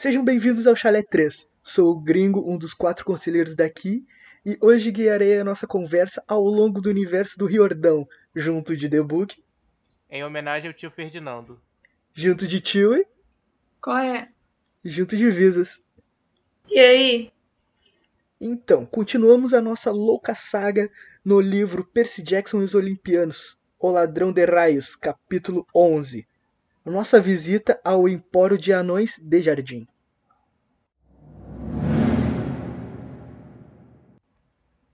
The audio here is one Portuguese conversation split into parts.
Sejam bem-vindos ao Chalé 3. Sou o Gringo, um dos quatro conselheiros daqui, e hoje guiarei a nossa conversa ao longo do universo do Riordão, junto de The Book, Em homenagem ao tio Ferdinando. junto de Chewie Qual é? junto de Visas. E aí? Então, continuamos a nossa louca saga no livro Percy Jackson e os Olimpianos, O Ladrão de Raios, capítulo 11. Nossa visita ao Empório de Anões de Jardim.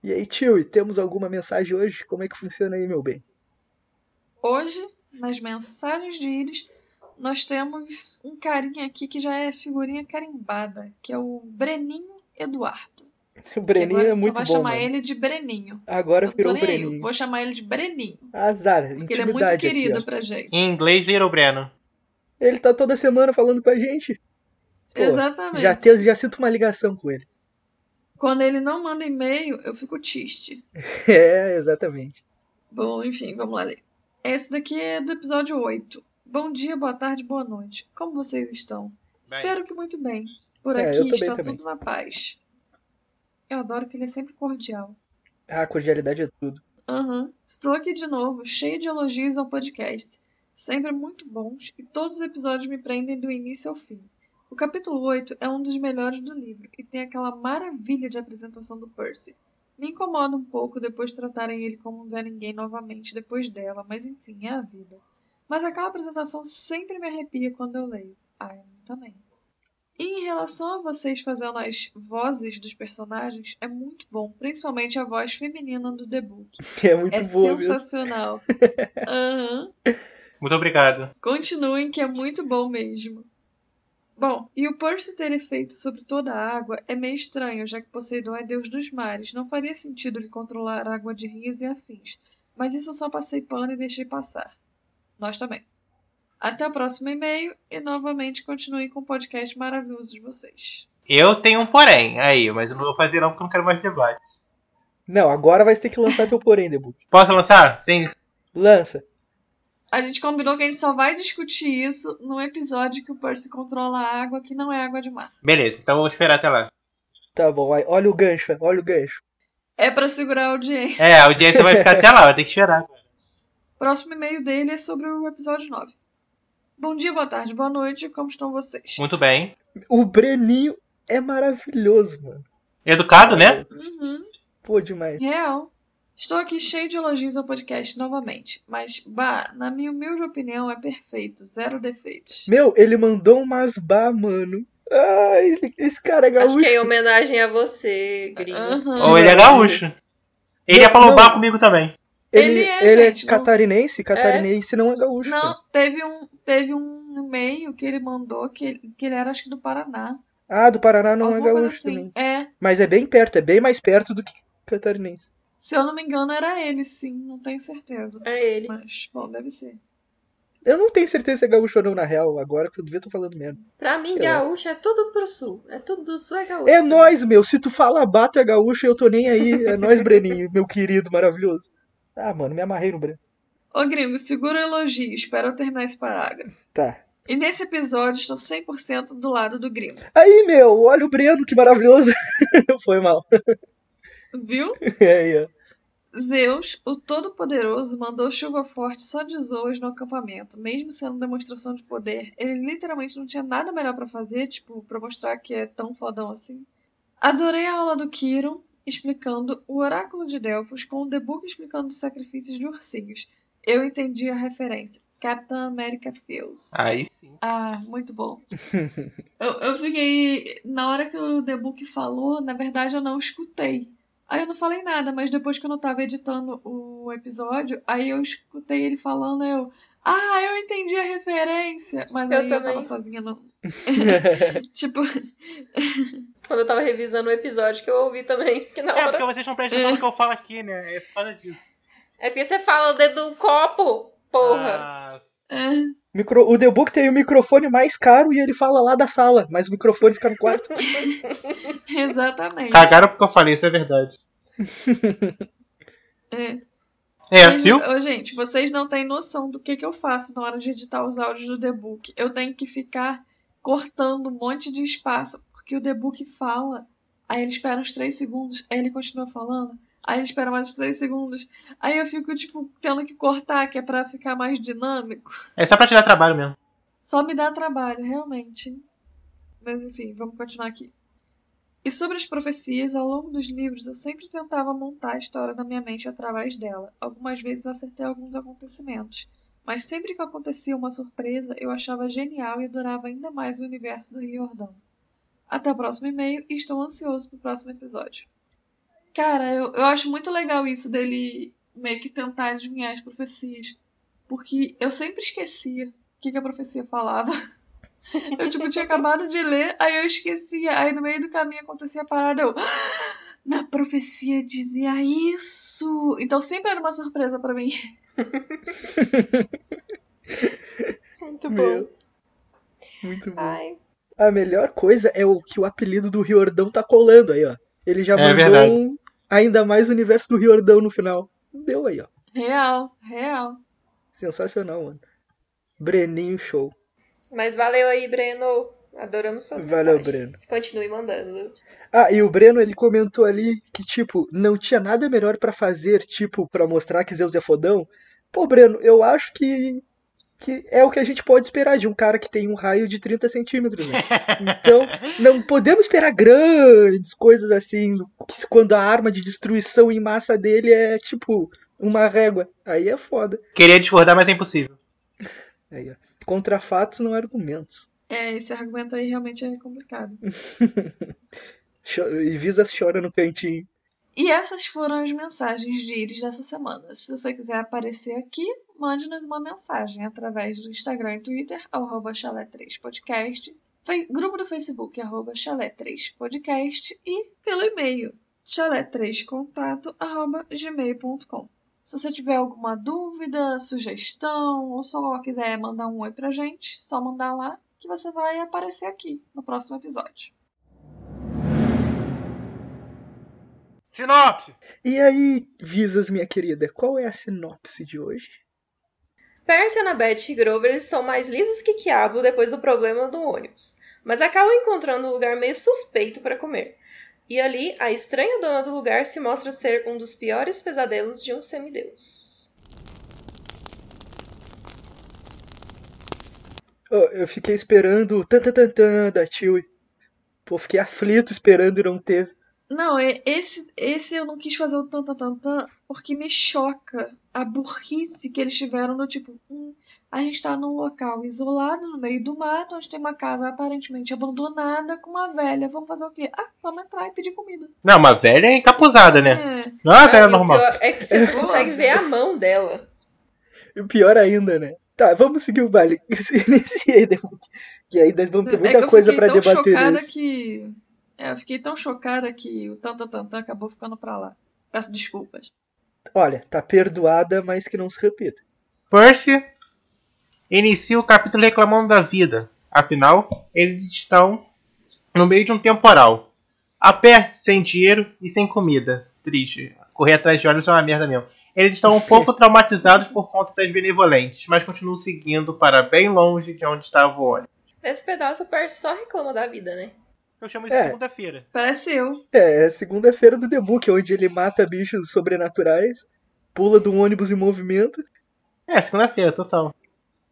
E aí, tio, temos alguma mensagem hoje? Como é que funciona aí, meu bem? Hoje, nas mensagens de íris, nós temos um carinha aqui que já é figurinha carimbada, que é o Breninho Eduardo. O Breninho agora é muito tu vai bom, chamar mano. ele de Breninho. Agora Eu virou o nem aí, eu Breninho. vou chamar ele de Breninho, Azar, porque ele é muito querido aqui, pra gente. Em inglês, Little Breno. Ele tá toda semana falando com a gente. Pô, Exatamente. Já, te- já sinto uma ligação com ele. Quando ele não manda e-mail, eu fico triste. É, exatamente. Bom, enfim, vamos lá ler. Esse daqui é do episódio 8. Bom dia, boa tarde, boa noite. Como vocês estão? Bem. Espero que muito bem. Por É, aqui bem está também. tudo na paz. Eu adoro que ele é sempre cordial. Ah, cordialidade é tudo. Aham. Estou aqui de novo, cheio de elogios ao podcast. Sempre muito bons e todos os episódios me prendem do início ao fim. O capítulo 8 é um dos melhores do livro e tem aquela maravilha de apresentação do Percy. Me incomoda um pouco depois de tratarem ele como um Zé Ninguém novamente depois dela, mas enfim, é a vida. Mas aquela apresentação sempre me arrepia quando eu leio. Ah, eu também. E em relação a vocês fazendo as vozes dos personagens, é muito bom, principalmente a voz feminina do The Book. É muito É boa, sensacional. Aham. Muito obrigado. Continuem, que é muito bom mesmo. Bom, e o Percy ter efeito sobre toda a água é meio estranho, já que Poseidon é deus dos mares. Não faria sentido ele controlar a água de rios e afins. Mas isso eu só passei pano e deixei passar. Nós também. Até o próximo e-mail e novamente continuem com o podcast maravilhoso de vocês. Eu tenho um porém aí, mas eu não vou fazer não porque eu não quero mais debate. Não, agora vai ter que lançar teu porém, Book. Posso lançar? Sim. Lança. A gente combinou que a gente só vai discutir isso num episódio que o Percy controla a água que não é água de mar. Beleza, então vou esperar até lá. Tá bom, aí, olha o gancho, olha o gancho. É pra segurar a audiência. É, a audiência vai ficar até lá, vai ter que esperar. Próximo e-mail dele é sobre o episódio 9. Bom dia, boa tarde, boa noite, como estão vocês? Muito bem. O Breninho é maravilhoso, mano. Educado, né? Uhum, Pô, demais. real. Estou aqui cheio de elogios ao podcast novamente, mas, bah, na minha humilde opinião, é perfeito, zero defeitos. Meu, ele mandou umas bar, mano. Ai, esse- esse cara é Acho gaúcho. que é em homenagem a você, gringo. Aham. Ou ele é gaúcho. Ele já Não, falou não. bar comigo também. Ele, Ele é, ele gente, é não- catarinense, catarinense não é gaúcho. Não, teve um, teve um e-mail que ele mandou que ele, que ele era, acho que do Paraná. Ah, do Paraná não é alguma coisa gaúcho assim. também. É, Mas é bem perto, é bem mais perto do que catarinense. Se eu não me engano, era ele, sim, não tenho certeza. É ele. Mas, bom, deve ser. Eu não tenho certeza se é gaúcho ou não, na real. Agora que eu devia tô falando merda. Pra mim, É. gaúcho é tudo pro sul. É tudo do sul, é gaúcho. É nós, meu. Se tu fala bato é gaúcho, eu tô nem aí. É nós, Breninho, meu querido, maravilhoso. Ah, mano, me amarrei no Breno. Ô, gringo, segura o elogio, espera eu terminar esse parágrafo. Tá. E nesse episódio estou 100% do lado do gringo. Aí, meu, olha o Breno, que maravilhoso. Foi mal. Viu? É, ó. Zeus, o Todo-Poderoso, mandou chuva forte só de zoas no acampamento. Mesmo sendo demonstração de poder, ele literalmente não tinha nada melhor pra fazer, tipo, pra mostrar que é tão fodão assim. Adorei a aula do Kiron explicando o oráculo de Delfos com o Book explicando os sacrifícios de ursinhos. Eu entendi a referência. Capitã America Feels. Aí sim. Ah, muito bom. eu, eu fiquei. Na hora que o The Book falou, na verdade eu não escutei. Aí eu não falei nada, mas depois que eu não tava editando o episódio, aí eu escutei ele falando, eu. Ah, eu entendi a referência! Mas Eu aí eu também. tava sozinha no. tipo, Quando eu tava revisando o episódio que eu ouvi também, que na É, hora. porque vocês não prestam atenção no que eu falo aqui, né? É por causa disso. É porque você fala o dedo do copo, porra. Ah, é, Micro... O The Book tem o microfone mais caro e ele fala lá da sala, mas o microfone fica no quarto. exatamente. cagaram porque eu falei, isso é verdade. É. É, viu? ô, gente, vocês não têm noção do que, que eu faço na hora de editar os áudios do The Book. Eu tenho que ficar cortando um monte de espaço, porque o The Book fala, aí ele espera uns 3 segundos, aí ele continua falando, aí espera mais uns 3 segundos, aí eu fico, tipo, tendo que cortar, que é pra ficar mais dinâmico. É só pra tirar trabalho mesmo. Só me dá trabalho, realmente. Mas enfim, vamos continuar aqui. E sobre as profecias, ao longo dos livros eu sempre tentava montar a história na minha mente através dela. Algumas vezes eu acertei alguns acontecimentos, mas sempre que acontecia uma surpresa eu achava genial e adorava ainda mais o universo do Riordão. Até o próximo e-mail e estou ansioso pro próximo episódio. Cara, eu, eu acho muito legal isso dele meio que tentar adivinhar as profecias. Porque eu sempre esquecia o que, que a profecia falava. Eu, tipo, tinha acabado de ler, aí eu esquecia. Aí no meio do caminho acontecia a parada, eu. "Ah, Na profecia dizia isso! Então sempre era uma surpresa pra mim. Muito bom. Meu. Muito bom. Ai, A melhor coisa é o que o apelido do Riordão tá colando aí, ó. Ele já É mandou verdade. um ainda mais universo do Riordão no final. Deu aí, ó. Real, real. Sensacional, mano. Breninho show. mas valeu aí, Breno. Adoramos suas Valeu, mensagens. Continue mandando. Ah, e o Breno, ele comentou ali que, tipo, não tinha nada melhor pra fazer, tipo, pra mostrar que Zeus é fodão. Pô, Breno, eu acho que, que é o que a gente pode esperar de um cara que tem um raio de 30 centímetros, né? Então, não podemos esperar grandes coisas assim, quando a arma de destruição em massa dele é, tipo, uma régua. Aí é foda. Queria discordar, mas é impossível. Aí, ó. Contra fatos, não argumentos. É, esse argumento aí realmente é complicado. E Visas chora no cantinho. E essas foram as mensagens de Iris dessa semana. Se você quiser aparecer aqui, mande-nos uma mensagem através do Instagram e Twitter, arroba chalé3podcast, fe- grupo do Facebook, arroba chalé3podcast e pelo e-mail, chalé3contato, arroba gmail.com. Se você tiver alguma dúvida, sugestão ou só quiser mandar um oi pra gente, só mandar lá que você vai aparecer aqui no próximo episódio. Sinopse! E aí, Visas, minha querida, qual é a sinopse de hoje? Percy, Annabeth e Grover estão mais lisos que quiabo depois do problema do ônibus, mas acabam encontrando um lugar meio suspeito para comer. E ali, a estranha dona do lugar se mostra ser um dos piores pesadelos de um semideus. Oh, eu fiquei esperando o tan tan tan tan da Chewie. Pô, fiquei aflito esperando e não teve. Não, é- esse, esse eu não quis fazer o tan tan tan tan porque me choca a burrice que eles tiveram no tipo, hum, a gente tá num local isolado no meio do mato, onde tem uma casa aparentemente abandonada com uma velha. Vamos fazer o quê? Ah, vamos entrar e pedir comida. Não, uma velha é encapuzada, né? É, Não é uma velha normal. pior é que você só consegue ver a mão dela. E o pior ainda, né? Tá, vamos seguir o baile. Inicia aí, Demo. Que aí nós vamos ter é muita eu coisa fiquei pra tão debater chocada nesse. que. É, eu fiquei tão chocada que o tan tan tan tan acabou ficando pra lá. Peço desculpas. Olha, tá perdoada, mas que não se repita. Percy inicia o capítulo reclamando da vida. Afinal, eles estão no meio de um temporal. A pé, sem dinheiro e sem comida. Triste. Correr atrás de ônibus é uma merda mesmo. Eles estão um pouco traumatizados por conta das benevolentes, mas continuam seguindo para bem longe de onde estava o ônibus. Nesse pedaço, o Percy só reclama da vida, né? Eu chamo isso de É. segunda-feira. Parece eu. É, é segunda-feira do The Book, onde ele mata bichos sobrenaturais, pula de um ônibus em movimento. É, segunda-feira, total.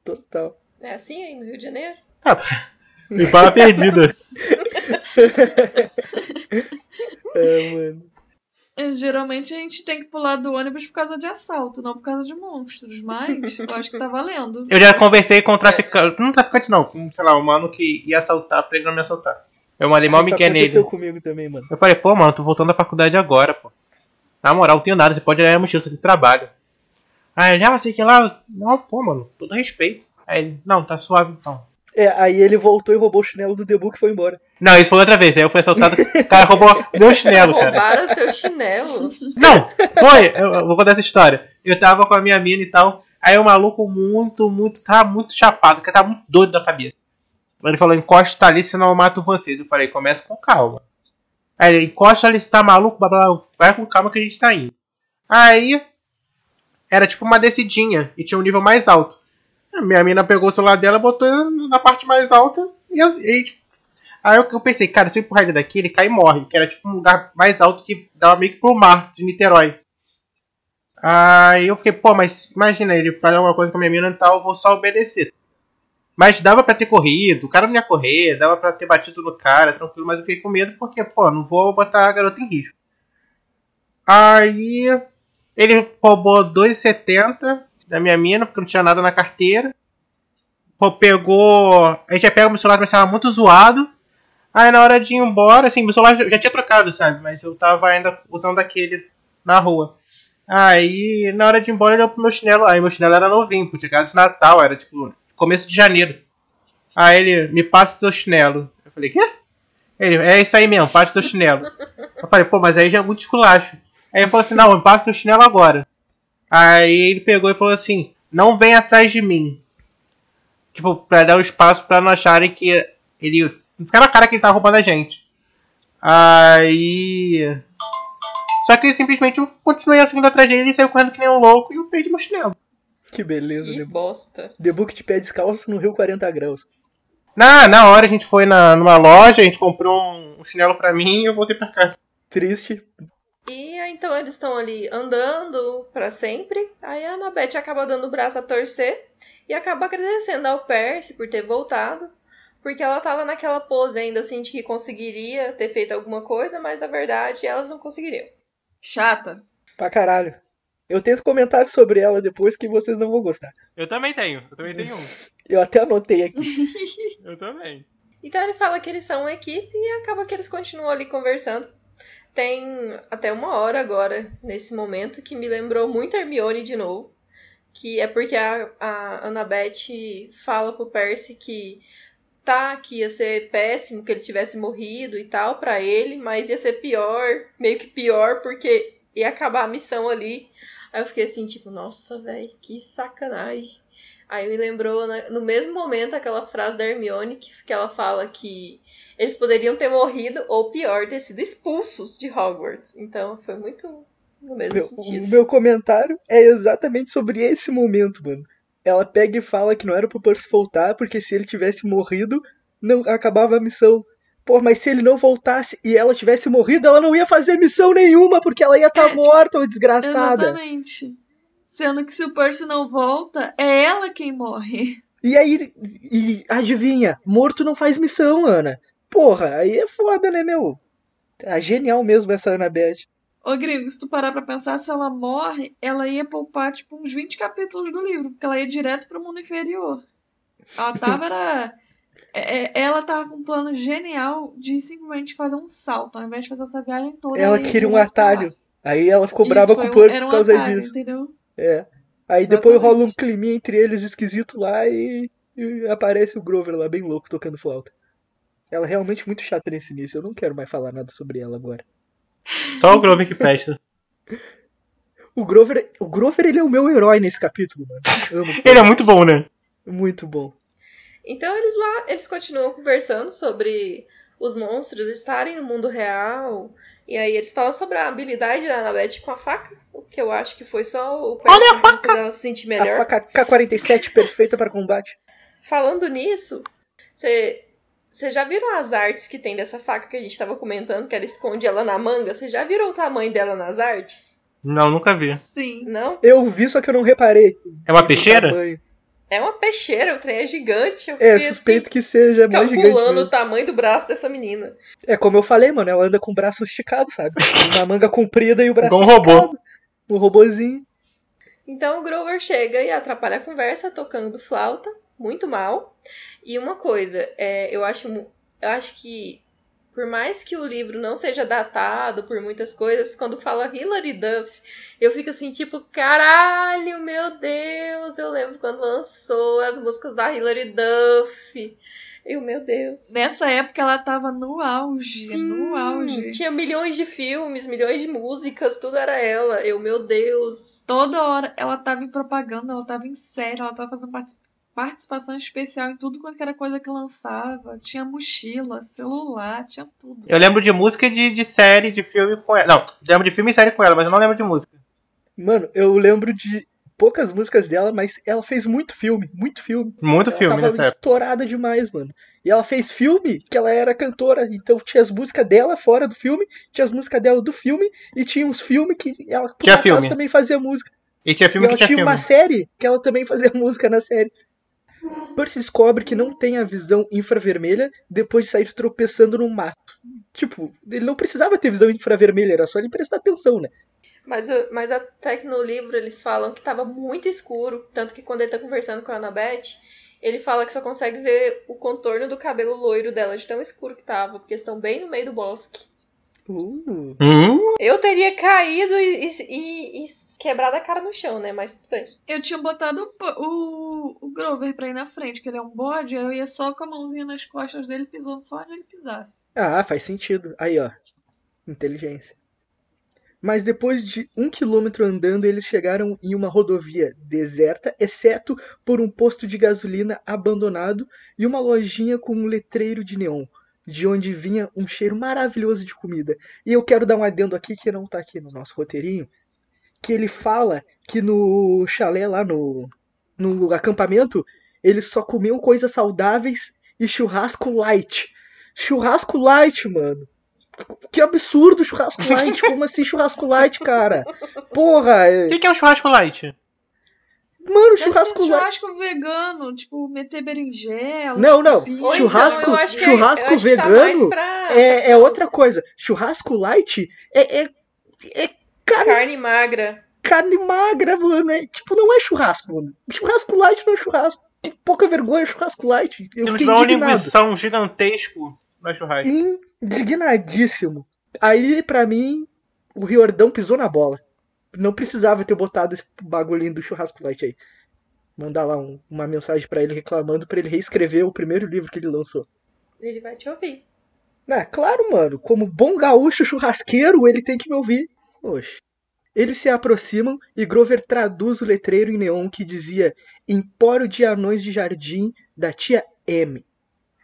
Total. É assim aí no Rio de Janeiro? Me fala perdida. É, mano. É, Geralmente a gente tem que pular do ônibus por causa de assalto, não por causa de monstros, mas eu acho que tá valendo. Eu já conversei com um traficante. Não traficante não, com, sei lá, um mano que ia assaltar pra ele não me assaltar. Eu mandei mal Isso Mickey aconteceu nele. comigo também, mano. Eu falei, pô, mano, tô voltando da faculdade agora, pô. Na moral, não tenho nada, você pode olhar a mochila, você tem trabalho. Aí ele, ah, sei que lá. Não, pô, mano, todo respeito. Aí ele, não, tá suave então. É, aí ele voltou e roubou o chinelo do The Book e foi embora. Não, isso foi outra vez. Aí eu fui assaltado, o cara roubou meu chinelo, cara. Roubaram seu chinelo. Não, foi, eu, eu vou contar essa história. Eu tava com a minha mina e tal. Aí o maluco muito, muito, tava muito chapado, que tava muito doido da cabeça. Ele falou, encosta ali, senão eu mato vocês. Eu falei, começa com calma. Aí ele, encosta ali, se tá maluco, blá, blá, vai com calma que a gente tá indo. Aí, era tipo uma descidinha, e tinha um nível mais alto. A minha mina pegou o celular dela, botou na parte mais alta, e e, tipo, aí eu, eu pensei, cara, se eu empurrar ele daqui, ele cai e morre. Que era tipo um lugar mais alto que dava meio que pro mar de Niterói. Aí eu fiquei, pô, mas imagina, ele fazer alguma coisa com a minha mina e tal, eu vou só obedecer. Mas dava pra ter corrido, o cara não ia correr, dava pra ter batido no cara, tranquilo, mas eu fiquei com medo porque, pô, não vou botar a garota em risco. Aí ele roubou 2,70 da minha mina, porque não tinha nada na carteira. Pô, pegou. A gente já pega meu celular, mas estava muito zoado. Aí na hora de ir embora, assim, meu celular já tinha trocado, sabe? Mas eu tava ainda usando aquele na rua. Aí na hora de ir embora ele deu pro meu chinelo. Aí meu chinelo era novinho, tinha chegado de Natal, era tipo começo de janeiro. Aí ele, me passa seu chinelo. Eu falei, quê? Ele, é isso aí mesmo, passa seu chinelo. Eu falei, pô, mas aí já é muito esculacho. Aí ele falou assim, não, me passa seu chinelo agora. Aí ele pegou e falou assim, não vem atrás de mim. Tipo, pra dar o um espaço pra não acharem que ele. Ficar na cara que ele tá roubando a gente. Aí. Só que eu simplesmente continuei seguindo atrás dele, ele saiu correndo que nem um louco e eu perdi meu chinelo. Que beleza, Que The, bosta. The Book de pé descalço no Rio 40 graus. Na, na hora a gente foi na, numa loja, a gente comprou um, um chinelo pra mim e eu voltei pra casa. Triste. E então eles estão ali andando pra sempre. Aí a Annabeth acaba dando o braço a torcer e acaba agradecendo ao Percy por ter voltado. Porque ela tava naquela pose ainda assim de que conseguiria ter feito alguma coisa, mas na verdade elas não conseguiriam. Chata. Pra caralho. Eu tenho comentários sobre ela depois que vocês não vão gostar. Eu também tenho, eu também tenho um. Eu até anotei aqui. Eu também. Então ele fala que eles são uma equipe e acaba que eles continuam ali conversando. Tem até uma hora agora, nesse momento, que me lembrou muito Hermione de novo. Que é porque a, a Annabeth fala pro Percy que tá, que ia ser péssimo que ele tivesse morrido e tal para ele, mas ia ser pior, meio que pior, porque ia acabar a missão ali. Aí eu fiquei assim, tipo, nossa, velho, que sacanagem. Aí me lembrou, né, no mesmo momento, aquela frase da Hermione que, que ela fala que eles poderiam ter morrido, ou pior, ter sido expulsos de Hogwarts. Então foi muito no mesmo Meu, sentido. o meu comentário é exatamente sobre esse momento, mano. Ela pega e fala que não era pro Percy voltar, porque se ele tivesse morrido, não acabava a missão. Pô, mas se ele não voltasse e ela tivesse morrido, ela não ia fazer missão nenhuma, porque ela ia estar É, tipo, morta, ou desgraçada. Exatamente. Sendo que se o Percy não volta, é ela quem morre. E aí, e adivinha, morto não faz missão, Ana. Porra, aí é foda, né, meu? É genial mesmo essa Annabeth. Ô, Gringo, se tu parar pra pensar, se ela morre, ela ia poupar, tipo, uns 20 capítulos do livro, porque ela ia direto pro mundo inferior. Ela tava, era... é- é- Ela tava com um plano genial de simplesmente fazer um salto, ao invés de fazer essa viagem toda. Ela ia queria um atalho. Aí ela ficou Isso, brava com o um- Percy era por um causa atalho, disso. entendeu? É. Aí depois rola um Exatamente. climinha entre eles esquisito lá e, e aparece o Grover lá, bem louco, tocando flauta. Ela é realmente muito chata nesse início. Eu não quero mais falar nada sobre ela agora. Só o Grover que presta. O Grover, o Grover ele é o meu herói nesse capítulo, mano. Amo. Ele é muito bom, né? Muito bom. Então eles lá, eles continuam conversando sobre os monstros estarem no mundo real. E aí eles falam sobre a habilidade da Annabeth com a faca, o que eu acho que foi só o Percy tentando fazer ela se sentir A melhor. faca K-47 perfeita para combate. Falando nisso, você Vocês já viram as artes que tem dessa faca que a gente tava comentando, que ela esconde ela na manga? Vocês já viram o tamanho dela nas artes? Não, nunca vi. Sim. Não? Eu vi, só que eu não reparei. É uma peixeira? É uma peixeira, o trem é gigante. Eu É, fiquei suspeito assim, que seja mais gigante. calculando o tamanho do braço dessa menina. É como eu falei, mano, ela anda com o braço esticado, sabe? Uma manga comprida e o braço Igual um robô. esticado. Um robozinho. Então o Grover chega e atrapalha a conversa tocando flauta, muito mal. E uma coisa, é, eu acho, eu acho que por mais que o livro não seja datado por muitas coisas, quando fala Hilary Duff, eu fico assim, tipo, caralho, meu Deus, eu lembro quando lançou as músicas da Hilary Duff. Eu, meu Deus. Nessa época ela tava no auge, no auge. Tinha milhões de filmes, milhões de músicas, tudo era ela. Eu, meu Deus. Toda hora ela tava em propaganda, ela tava em série, ela tava fazendo partic- participação especial em tudo quanto era coisa que lançava. Tinha mochila, celular, tinha tudo. Eu lembro de música e de, de série, de filme com ela. Não, lembro de filme e série com ela, mas eu não lembro de música. Mano, eu lembro de poucas músicas dela, mas ela fez muito filme, muito filme. Muito ela filme tava época. estourada demais, mano. E ela fez filme que ela era cantora, então tinha as músicas dela fora do filme, tinha as músicas dela do filme, e tinha uns filmes que ela por Tinha acaso, filme. também fazia música. E tinha E filme ela que tinha tinha filme. uma série que ela também fazia música na série. Percy descobre que não tem a visão infravermelha depois de sair tropeçando no mato. Tipo, ele não precisava ter visão infravermelha, era só ele prestar atenção, né? Mas, mas até que no livro eles falam que tava muito escuro, tanto que quando ele tá conversando com a Annabeth, ele fala que só consegue ver o contorno do cabelo loiro dela, de tão escuro que tava, porque estão bem no meio do bosque. Uh, Hum? Eu teria caído e, e- e- quebrado a cara no chão, né? Mas tudo bem. Eu tinha botado o, o, o Grover pra ir na frente, que ele é um bode, aí eu ia só com a mãozinha nas costas dele, pisando só onde ele pisasse. Ah, faz sentido. Aí, ó. Inteligência. Mas depois de um quilômetro andando, eles chegaram em uma rodovia deserta, exceto por um posto de gasolina abandonado e uma lojinha com um letreiro de neon, de onde vinha um cheiro maravilhoso de comida. E eu quero dar um adendo aqui que não tá aqui no nosso roteirinho, que ele fala que no chalé lá no, no acampamento, eles só comiam coisas saudáveis e churrasco light. Churrasco light, mano. Que absurdo churrasco light. Como assim churrasco light, cara? Porra, O é... que, que é um churrasco light? Mano, Deve churrasco ser light. churrasco vegano, tipo, meter berinjela, Não, não. chupim. Ou Churrasco- então, eu acho que é- churrasco eu acho que tá vegano mais pra- É, é outra coisa. Churrasco light é, é, é carne, Carne magra. carne magra, mano. É, tipo, não é churrasco, mano. Churrasco light não é churrasco. Tem pouca vergonha churrasco light. Eu não fiquei tiver um indignado. linguição gigantesco, não é churrasco. indignadíssimo. Aí, pra mim, o Riordão pisou na bola. Não precisava ter botado esse bagulhinho do churrasco light aí. Mandar lá um- uma mensagem pra ele reclamando pra ele reescrever o primeiro livro que ele lançou. Ele vai te ouvir. Ah, claro, mano. Como bom gaúcho churrasqueiro, ele tem que me ouvir. Oxe. Eles se aproximam e Grover traduz o letreiro em neon que dizia Empório de Anões de Jardim da tia M.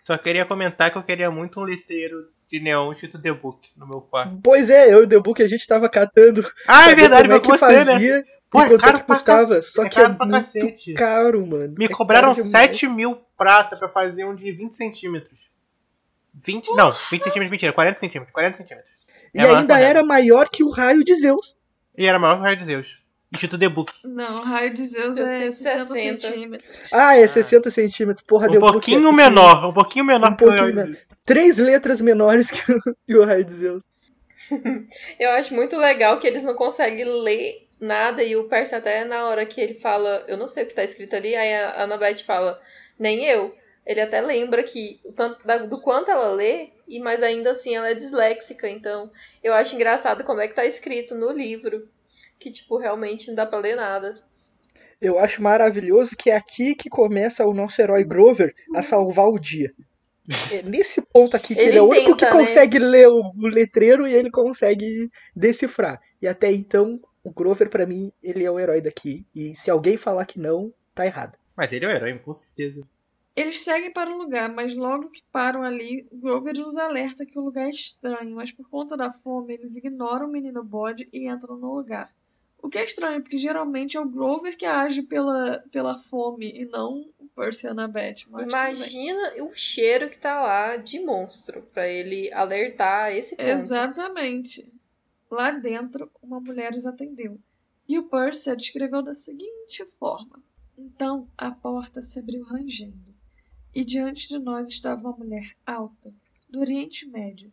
Só queria comentar que eu queria muito um letreiro de neon escrito The Book no meu quarto. Pois é, eu e o The Book a gente tava catando Ah, é verdade, como é que você, né? fazia Pô, e é quanto é caro que custava. cac- Só é que é caro pra muito cacete. caro, mano. Me É cobraram caro demais. 7 mil prata pra fazer um de 20 centímetros. 20. Não, 20 centímetros, mentira, 40 centímetros. 40 centímetros. E É ainda era maior que o raio de Zeus. E era maior que o Raio de Zeus. Escrito The Book. Não, o raio de Zeus Deus é tem 60 60. centímetros. Ah, é Ah. 60 centímetros. Porra, Um The Book é pouquinho pequeno. menor, um pouquinho menor Um que o pouquinho Raio de menor. Zeus. Três letras menores que o, que o raio de Zeus. Eu acho muito legal que eles não conseguem ler nada e o Percy até na hora que ele fala, eu não sei o que tá escrito ali, aí a Annabeth fala, nem eu. Ele até lembra que o tanto da- do quanto ela lê, e mas ainda assim ela é disléxica, então eu acho engraçado como é que tá escrito no livro, que tipo realmente não dá pra ler nada. Eu acho maravilhoso que é aqui que começa o nosso herói Grover a salvar o dia. É nesse ponto aqui que ele, Ele é o único tenta, que né? consegue ler o, o letreiro e ele consegue decifrar. E até então, o Grover, pra mim, ele é o herói daqui. E se alguém falar que não, tá errado. Mas ele é o herói, com certeza. Eles seguem para o lugar, mas logo que param ali, Grover os alerta que o lugar é estranho, mas por conta da fome, eles ignoram o menino bode e entram no lugar. O que é estranho, porque geralmente é o Grover que age pela, pela fome e não o Percy e a Annabeth. Imagina o cheiro que tá lá de monstro, pra ele alertar esse ponto. Exatamente. Lá dentro, uma mulher os atendeu. E o Percy a descreveu da seguinte forma: Então a porta se abriu rangendo, e diante de nós estava uma mulher alta, do Oriente Médio.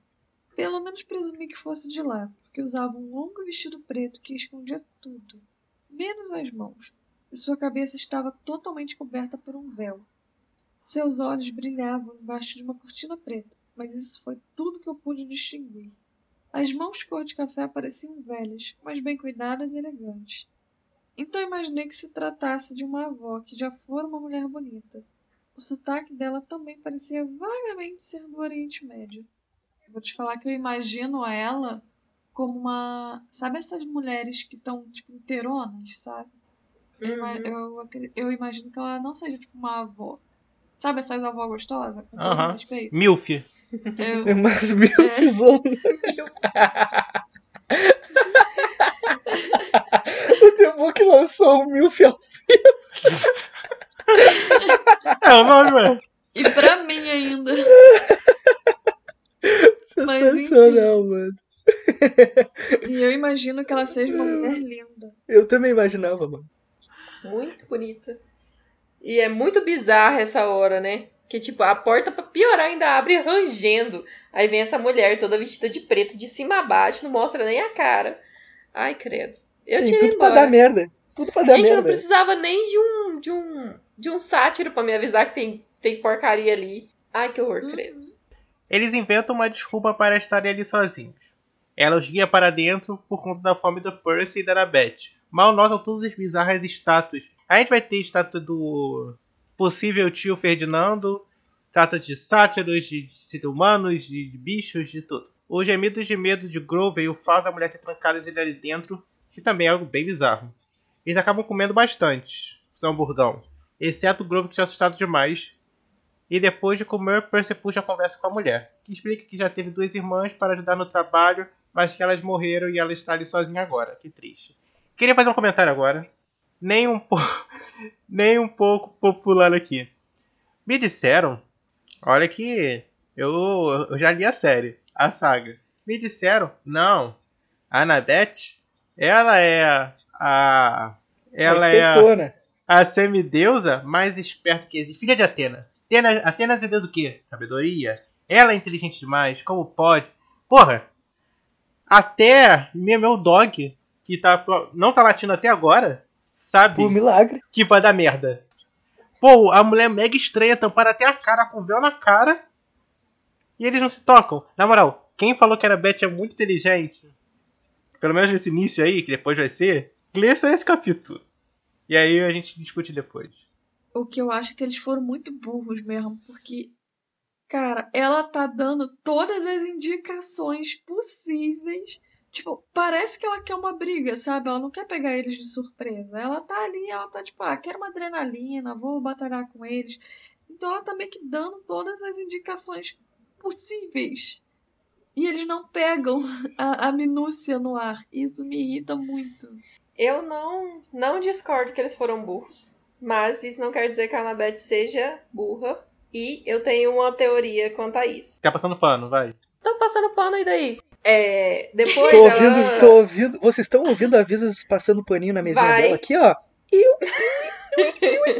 Pelo menos presumi que fosse de lá, porque usava um longo vestido preto que escondia tudo, menos as mãos, e sua cabeça estava totalmente coberta por um véu. Seus olhos brilhavam embaixo de uma cortina preta, mas isso foi tudo que eu pude distinguir. As mãos cor de café pareciam velhas, mas bem cuidadas e elegantes. Então imaginei que se tratasse de uma avó que já fora uma mulher bonita. O sotaque dela também parecia vagamente ser do Oriente Médio. Eu vou te falar que eu imagino ela como uma. Sabe essas mulheres que estão, tipo, inteironas, sabe? Uhum. eu, eu imagino que ela não seja, tipo, uma avó. Sabe essas avós gostosas? Com todo Aham. respeito? Milf. Eu, É umas milfzonas. o The Book que lançou o Milf ao É o nome, ué. E pra mim ainda. Mas, enfim. Sensacional, mano. E eu imagino que ela seja uma mulher linda. Eu também imaginava, mano. Muito bonita. E é muito bizarra essa hora, né? Que tipo, a porta, pra piorar, ainda abre rangendo. Aí vem essa mulher toda vestida de preto, de cima a baixo, não mostra nem a cara. Ai, credo. Eu Tem tudo pra embora. dar merda. Tudo pra dar Gente, eu não merda. precisava nem de um, de um, de um sátiro pra me avisar que tem, tem porcaria ali. Ai, que horror, credo. Eles inventam uma desculpa para estarem ali sozinhos. Ela os guia para dentro por conta da fome do Percy e da Annabeth. Mal notam todas as bizarras estátuas. A gente vai ter estátua do possível tio Ferdinando, estátuas de sátiros, de, de humanos, de, bichos, de tudo. Os gemidos de medo de Grover e o fato da mulher ter trancado ele ali dentro, que também é algo bem bizarro. Eles acabam comendo bastante, seu hamburgão. Exceto o Grover que está assustado demais. E depois de comer, Percy puxa a conversa com a mulher, que explica que já teve duas irmãs para ajudar no trabalho, mas que elas morreram e ela está ali sozinha agora. Que triste. Queria fazer um comentário agora. Nem um, po... Nem um pouco popular aqui. Me disseram, olha que eu, eu já li a série, a saga. Me disseram, não, a Annabeth, ela é a. Ela é a, Espertona. a semideusa mais esperta que existe. Filha de Atena. Atena, Atenas é deus do quê? Sabedoria. Ela é inteligente demais. Como pode? Porra. Até meu, meu dog, que tá, não tá latindo até agora, sabe Por milagre. que vai dar merda. Pô, a mulher é mega estranha, tampar até a cara com véu na cara. E eles não se tocam. Na moral, quem falou que a Beth é muito inteligente, pelo menos nesse início aí, que depois vai ser, lê só esse capítulo. E aí a gente discute depois. O que eu acho é que eles foram muito burros mesmo, porque, cara, ela tá dando todas as indicações possíveis. Tipo, parece que ela quer uma briga, sabe? Ela não quer pegar eles de surpresa. Ela tá ali, ela tá tipo, ah, quero uma adrenalina, vou batalhar com eles. Então ela tá meio que dando todas as indicações possíveis. E eles não pegam a, a minúcia no ar. Isso me irrita muito. Eu não, não discordo que eles foram burros, mas isso não quer dizer que a Annabeth seja burra. E eu tenho uma teoria quanto a isso. Tá passando pano, vai. Tô passando pano aí daí. É, depois Tô ela... ouvindo, tô ouvindo. Vocês estão ouvindo a Visas passando paninho na mesinha Vai. dela aqui, ó. Iu.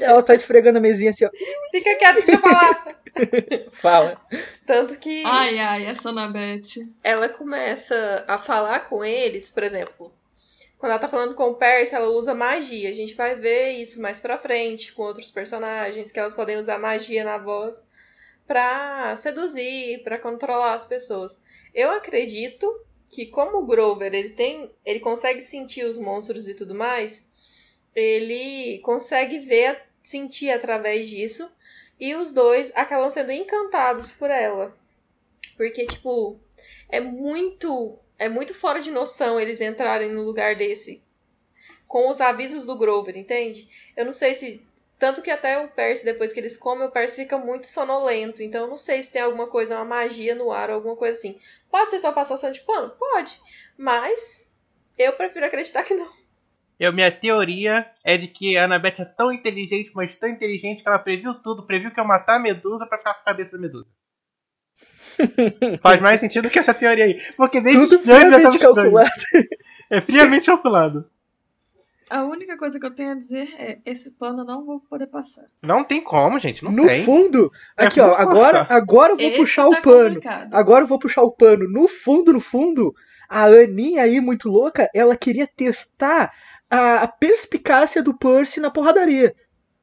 Ela tá esfregando a mesinha assim, ó. Fica quieto, deixa eu falar. Fala. Tanto que Ai, ai, essa Anabete. ela começa a falar com eles, por exemplo, quando ela tá falando com o Percy, ela usa magia. A gente vai ver isso mais pra frente com outros personagens, que elas podem usar magia na voz pra seduzir, pra controlar as pessoas. Eu acredito que como o Grover, ele tem, ele consegue sentir os monstros e tudo mais, ele consegue ver, sentir através disso, e os dois acabam sendo encantados por ela. Porque tipo, é muito é muito fora de noção eles entrarem no lugar desse com os avisos do Grover, entende? Eu não sei se tanto que até o Percy depois que eles comem, o Percy fica muito sonolento, então eu não sei se tem alguma coisa, uma magia no ar alguma coisa assim. Pode ser só passação de pano? Pode. Mas eu prefiro acreditar que não. Eu, minha teoria é de que a Annabeth é tão inteligente, mas tão inteligente que ela previu tudo, previu que eu matar a Medusa pra ficar com a cabeça da Medusa. Faz mais sentido que essa teoria aí. Porque desde Tudo tava friamente estranho. calculado. É friamente calculado. A única coisa que eu tenho a dizer é: esse pano eu não vou poder passar. Não tem como, gente. Não No tem. fundo, É aqui ó, muito agora, agora eu vou Esse puxar tá o pano. complicado. Agora eu vou puxar o pano. No fundo, no fundo, a Aninha aí, muito louca, ela queria testar a, a perspicácia do Percy na porradaria.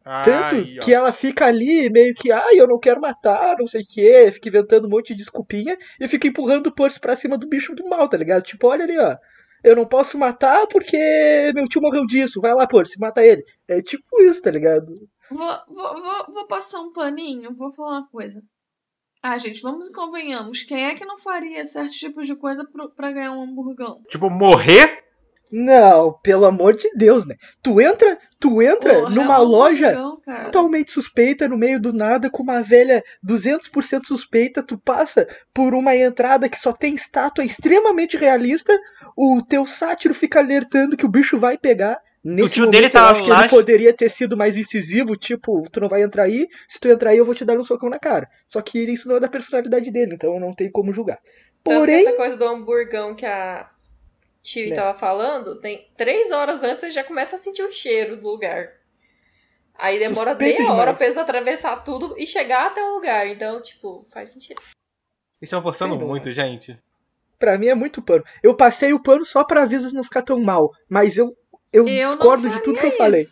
Tanto Aí, que ela fica ali meio que, ai, eu não quero matar, não sei o que, fica inventando um monte de desculpinha e fica empurrando o Percy pra cima do bicho do mal, tá ligado? Tipo, olha ali, ó. Eu não posso matar porque meu tio morreu disso. Vai lá, Percy, mata ele. É tipo isso, tá ligado? Vou, vou, vou, vou passar um paninho, vou falar uma coisa. Ah, gente, vamos e convenhamos. Quem é que não faria certos tipos de coisa pro, pra ganhar um hamburgão? Tipo, morrer? Não, pelo amor de Deus, né? Tu entra, tu entra Porra, numa é um loja cara. totalmente suspeita no meio do nada com uma velha 200% suspeita, tu passa por uma entrada que só tem estátua extremamente realista, o teu sátiro fica alertando que o bicho vai pegar. Nesse tio momento, dele eu tava acho que lá- ele poderia ter sido mais incisivo, tipo, tu não vai entrar aí, se tu entrar aí eu vou te dar um socão na cara. Só que isso não é da personalidade dele, então não tem como julgar. Tanto Porém, que essa coisa do hamburgão que a Tiwi É. tava falando, tem três horas antes você já começa a sentir o cheiro do lugar. Aí demora Suspeito meia hora pra eles atravessar tudo e chegar até o lugar. Então, tipo, faz sentido. Eles estão forçando muito, gente. pra mim é muito pano. Eu passei o pano só pra Visas não ficar tão mal, mas eu, eu, Eu discordo não de tudo que eu falei.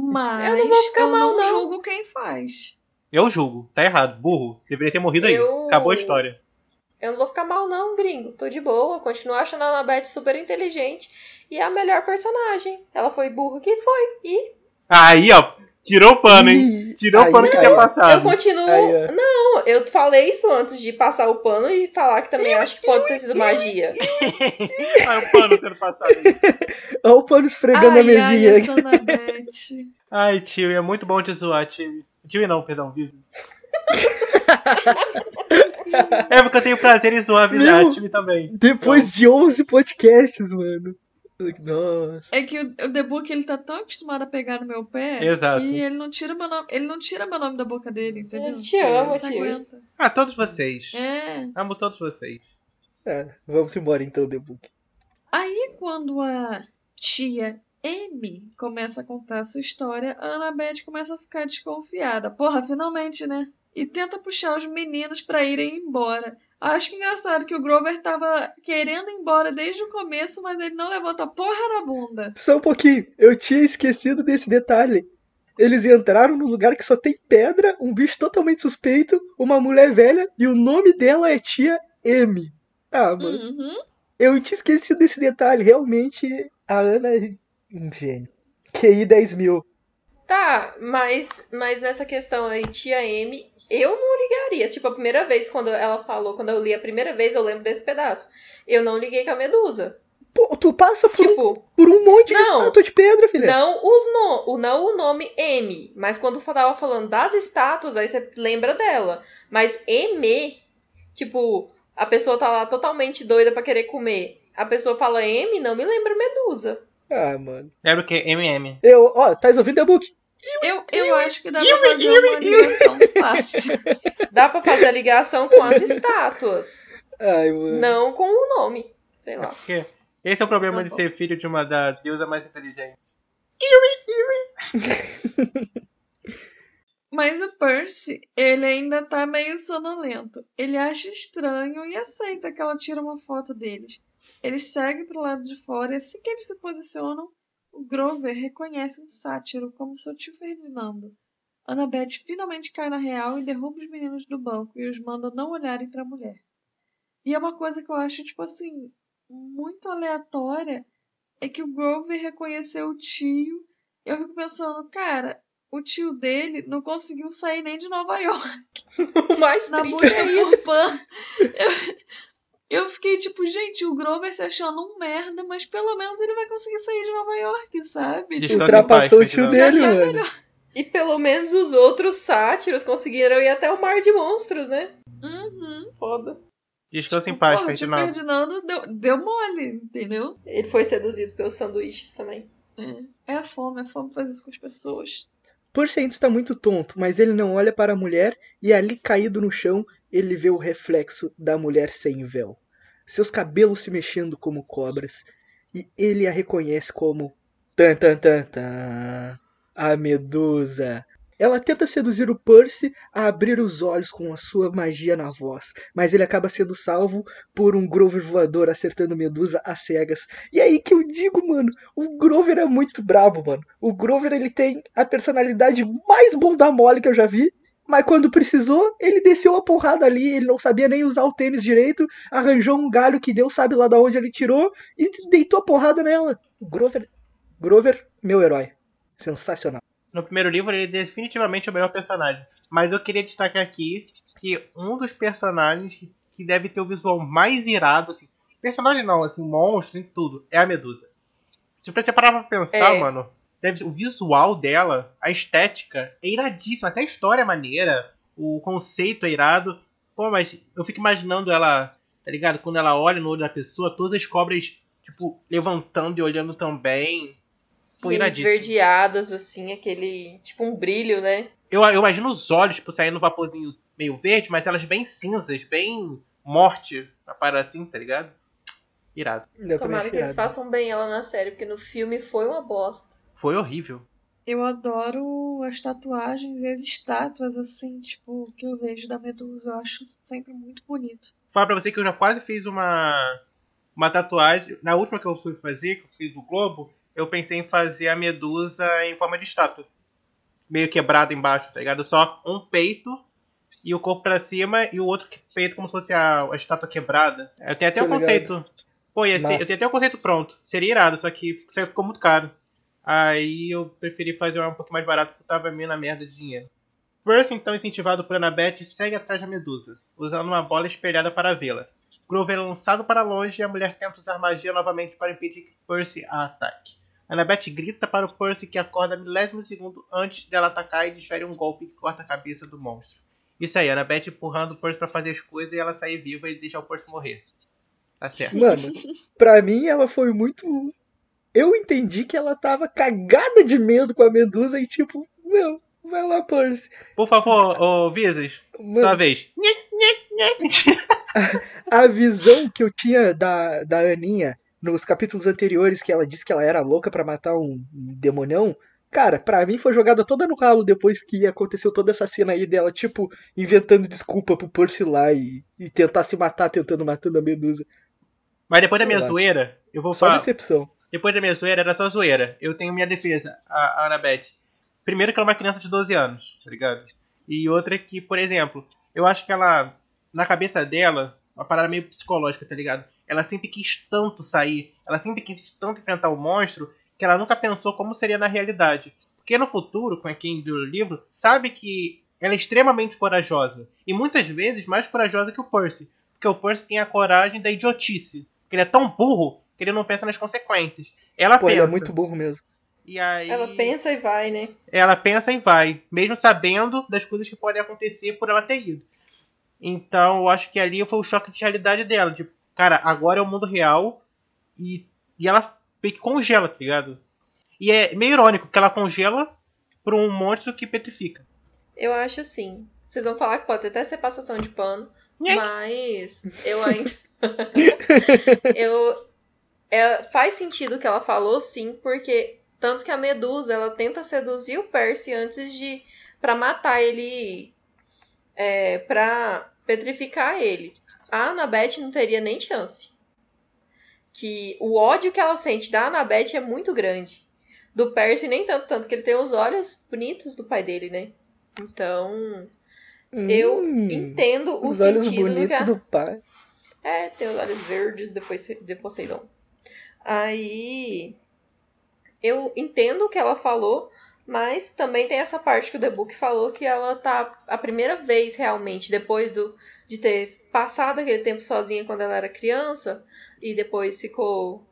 Mas Eu eu não não, vou ficar mal, não. julgo quem faz. Eu julgo, tá errado. Burro. Deveria ter morrido aí. Eu- Acabou a história. Eu não vou ficar mal, não, gringo. Tô de boa. Continuo achando a Annabeth super inteligente e é a melhor personagem. Ela foi burra que foi. E Aí, ó. Tirou o pano, hein? Tirou o pano que aí, tinha ó. eu passado. continuo. Aí, ó. Não, eu falei isso antes de passar o pano e falar que também acho que pode ter sido magia. Olha o pano sendo passado. Olha o pano esfregando a ai, mesinha. ai. Ai, tio, é muito bom te zoar, tio. Tio não, perdão, Vivi. é porque eu tenho prazer em zoar a time também. Depois de 11 podcasts, mano. Nossa. É que o, o The Book, ele tá tão acostumado a pegar no meu pé Exato. que ele não tira meu nome, ele não tira meu nome da boca dele, entendeu? Ele te se tio. Ah, todos vocês. É. Amo todos vocês. É, vamos embora então, The Book. Aí quando a tia Amy começa a contar a sua história, a Annabeth começa a ficar desconfiada. Porra, finalmente, né? E tenta puxar os meninos pra irem embora. Acho que engraçado que o Grover tava querendo ir embora desde o começo, mas ele não levanta a porra na bunda. Só um pouquinho, eu tinha esquecido desse detalhe. Eles entraram num lugar que só tem pedra, um bicho totalmente suspeito, uma mulher velha e o nome dela é Tia M. Ah, mano, Uhum. eu tinha esquecido desse detalhe. Realmente, a Ana é um gênio. QI 10 mil. Tá, mas, mas nessa questão aí, tia M, eu não ligaria. Tipo, a primeira vez, quando ela falou, quando eu li a primeira vez, eu lembro desse pedaço. Eu não liguei com a Medusa. Pô, tu passa por, um, Tipo, por um monte de não. estátua de pedra, filha. não, os no, o- não o nome M, mas quando tava falando das estátuas, aí você lembra dela. Mas M, tipo, a pessoa tá lá totalmente doida pra querer comer. A pessoa fala M, não me lembra Medusa. Ah, mano. Lembra o que? MM. Eu, ó, tá ouvindo The Book? Eu, eu acho que dá pra fazer uma ligação fácil. Dá pra fazer a ligação com as estátuas, Ai, mano. não com o nome. Sei É lá. porque esse é o problema Tá de ser filho de uma da deusa mais inteligente. Mas o Percy, ele ainda tá meio sonolento. Ele acha estranho e aceita que ela tira uma foto deles. Eles seguem pro lado de fora e assim que eles se posicionam, o Grover reconhece um sátiro como seu tio Ferdinando. Annabeth finalmente cai na real e derruba os meninos do banco e os manda não olharem pra mulher. E é uma coisa que eu acho, tipo assim, muito aleatória, é que o Grover reconheceu o tio. Eu fico pensando, cara, o tio dele não conseguiu sair nem de Nova York O mais na triste busca é por isso. Pan. Eu, fiquei tipo, gente, o Grover se achando um merda, mas pelo menos ele vai conseguir sair de Nova York, sabe? Tipo, Ultrapassou o tio Ferdinando. dele, tá mano. E pelo menos os outros sátiros conseguiram ir até o mar de monstros, né? Uhum. Foda. Descansa em paz, Porra, o tio Ferdinando. Ferdinando deu, deu mole, entendeu? Ele foi seduzido pelos sanduíches também. É a fome, a fome faz isso com as pessoas. Percy ainda está muito tonto, mas ele não olha para a mulher e ali caído no chão ele vê o reflexo da mulher sem véu. Seus cabelos se mexendo como cobras e ele a reconhece como tan tan tan tan a Medusa. Ela tenta seduzir o Percy a abrir os olhos com a sua magia na voz, mas ele acaba sendo salvo por um Grover voador acertando Medusa às cegas. E aí que eu digo, mano, o Grover é muito brabo, mano. O Grover ele tem a personalidade mais bunda mole que eu já vi. Mas quando precisou, ele desceu a porrada ali, ele não sabia nem usar o tênis direito, arranjou um galho que Deus sabe lá de onde ele tirou e deitou a porrada nela. Grover, Grover, meu herói. Sensacional. No primeiro livro, ele é definitivamente o melhor personagem. Mas eu queria destacar aqui que um dos personagens que deve ter o visual mais irado, assim, personagem não, assim, monstro em tudo, é a Medusa. Se você parar pra pensar, É. mano, deve, o visual dela, a estética, é iradíssima. Até a história é maneira, o conceito é irado. Pô, mas eu fico imaginando ela, tá ligado? Quando ela olha no olho da pessoa, todas as cobras, tipo, levantando e olhando também. Pô, meio iradíssimo. esverdeadas, assim, aquele. Tipo um brilho, né? Eu, eu imagino os olhos, tipo, saindo um vaporzinho meio verde, mas elas bem cinzas, bem morte, uma parada assim, tá ligado? Irado. Eu Tomara que eles façam bem ela na série, porque no filme foi uma bosta. Foi horrível. Eu adoro as tatuagens e as estátuas, assim, tipo, que eu vejo da Medusa. Eu acho sempre muito bonito. Falar pra você que eu já quase fiz uma, uma tatuagem. Na última que eu fui fazer, que eu fiz o Globo, eu pensei em fazer a medusa em forma de estátua. Meio quebrada embaixo, tá ligado? Só um peito e o corpo pra cima e o outro peito como se fosse a, a estátua quebrada. Eu tenho até o conceito. Pô, ia ser- eu tenho até o conceito pronto. Seria irado, só que ficou muito caro. Aí eu preferi fazer um pouquinho mais barato porque eu tava meio na merda de dinheiro. Percy, então incentivado por Annabeth, segue atrás da Medusa, usando uma bola espelhada para vê-la. Grover é lançado para longe e a mulher tenta usar magia novamente para impedir que Percy a ataque. Annabeth grita para o Percy que acorda milésimo segundo antes dela atacar e desfere um golpe que corta a cabeça do monstro. Isso aí, Annabeth empurrando o Percy para fazer as coisas e ela sair viva e deixar o Percy morrer. Tá certo. Mano, pra mim ela foi muito. Eu entendi que ela tava cagada de medo com a Medusa e tipo, meu, vai lá, Percy. Por favor, ô Visas, Mano, sua vez. a visão que eu tinha da, da Aninha nos capítulos anteriores, que ela disse que ela era louca pra matar um, demonão, cara, pra mim foi jogada toda no ralo depois que aconteceu toda essa cena aí dela, tipo, inventando desculpa pro Percy lá e, e tentar se matar tentando matando a Medusa. Mas depois da minha zoeira, eu vou Só falar. decepção. Depois da minha zoeira, era só zoeira. Eu tenho minha defesa, a, a Annabeth. Primeiro que ela é uma criança de 12 anos, tá ligado? E outra que, por exemplo, eu acho que ela, na cabeça dela, uma parada meio psicológica, tá ligado? Ela sempre quis tanto sair, ela sempre quis tanto enfrentar o monstro, que ela nunca pensou como seria na realidade. Porque no futuro, com quem lê o livro, sabe que ela é extremamente corajosa. E muitas vezes mais corajosa que o Percy. Porque o Percy tem a coragem da idiotice. Porque ele é tão burro ele não pensa nas consequências. Ela Pô, pensa. ele é muito burro mesmo. E aí. Ela pensa e vai, né? Ela pensa e vai. Mesmo sabendo das coisas que podem acontecer por ela ter ido. Então eu acho que ali foi o choque de realidade dela. Tipo, cara, agora é o mundo real. E, e ela meio que congela, tá ligado? E é meio irônico, porque ela congela por um monstro que petrifica. Eu acho assim. Vocês vão falar que pode até ser passação de pano, Nhec. mas eu ainda. eu. É, faz sentido o que ela falou, sim, porque tanto que a Medusa ela tenta seduzir o Percy antes de. pra matar ele. É, pra petrificar ele. A Annabeth não teria nem chance. Que o ódio que ela sente da Annabeth é muito grande. Do Percy nem tanto, tanto que ele tem os olhos bonitos do pai dele, né? Então, eu Hum, entendo o os olhos sentido do que bonitos a... do pai. É, tem os olhos verdes depois de Poseidon. Aí eu entendo o que ela falou, mas também tem essa parte que o The Book falou que ela tá a primeira vez realmente, depois do, de ter passado aquele tempo sozinha quando ela era criança, e depois ficou.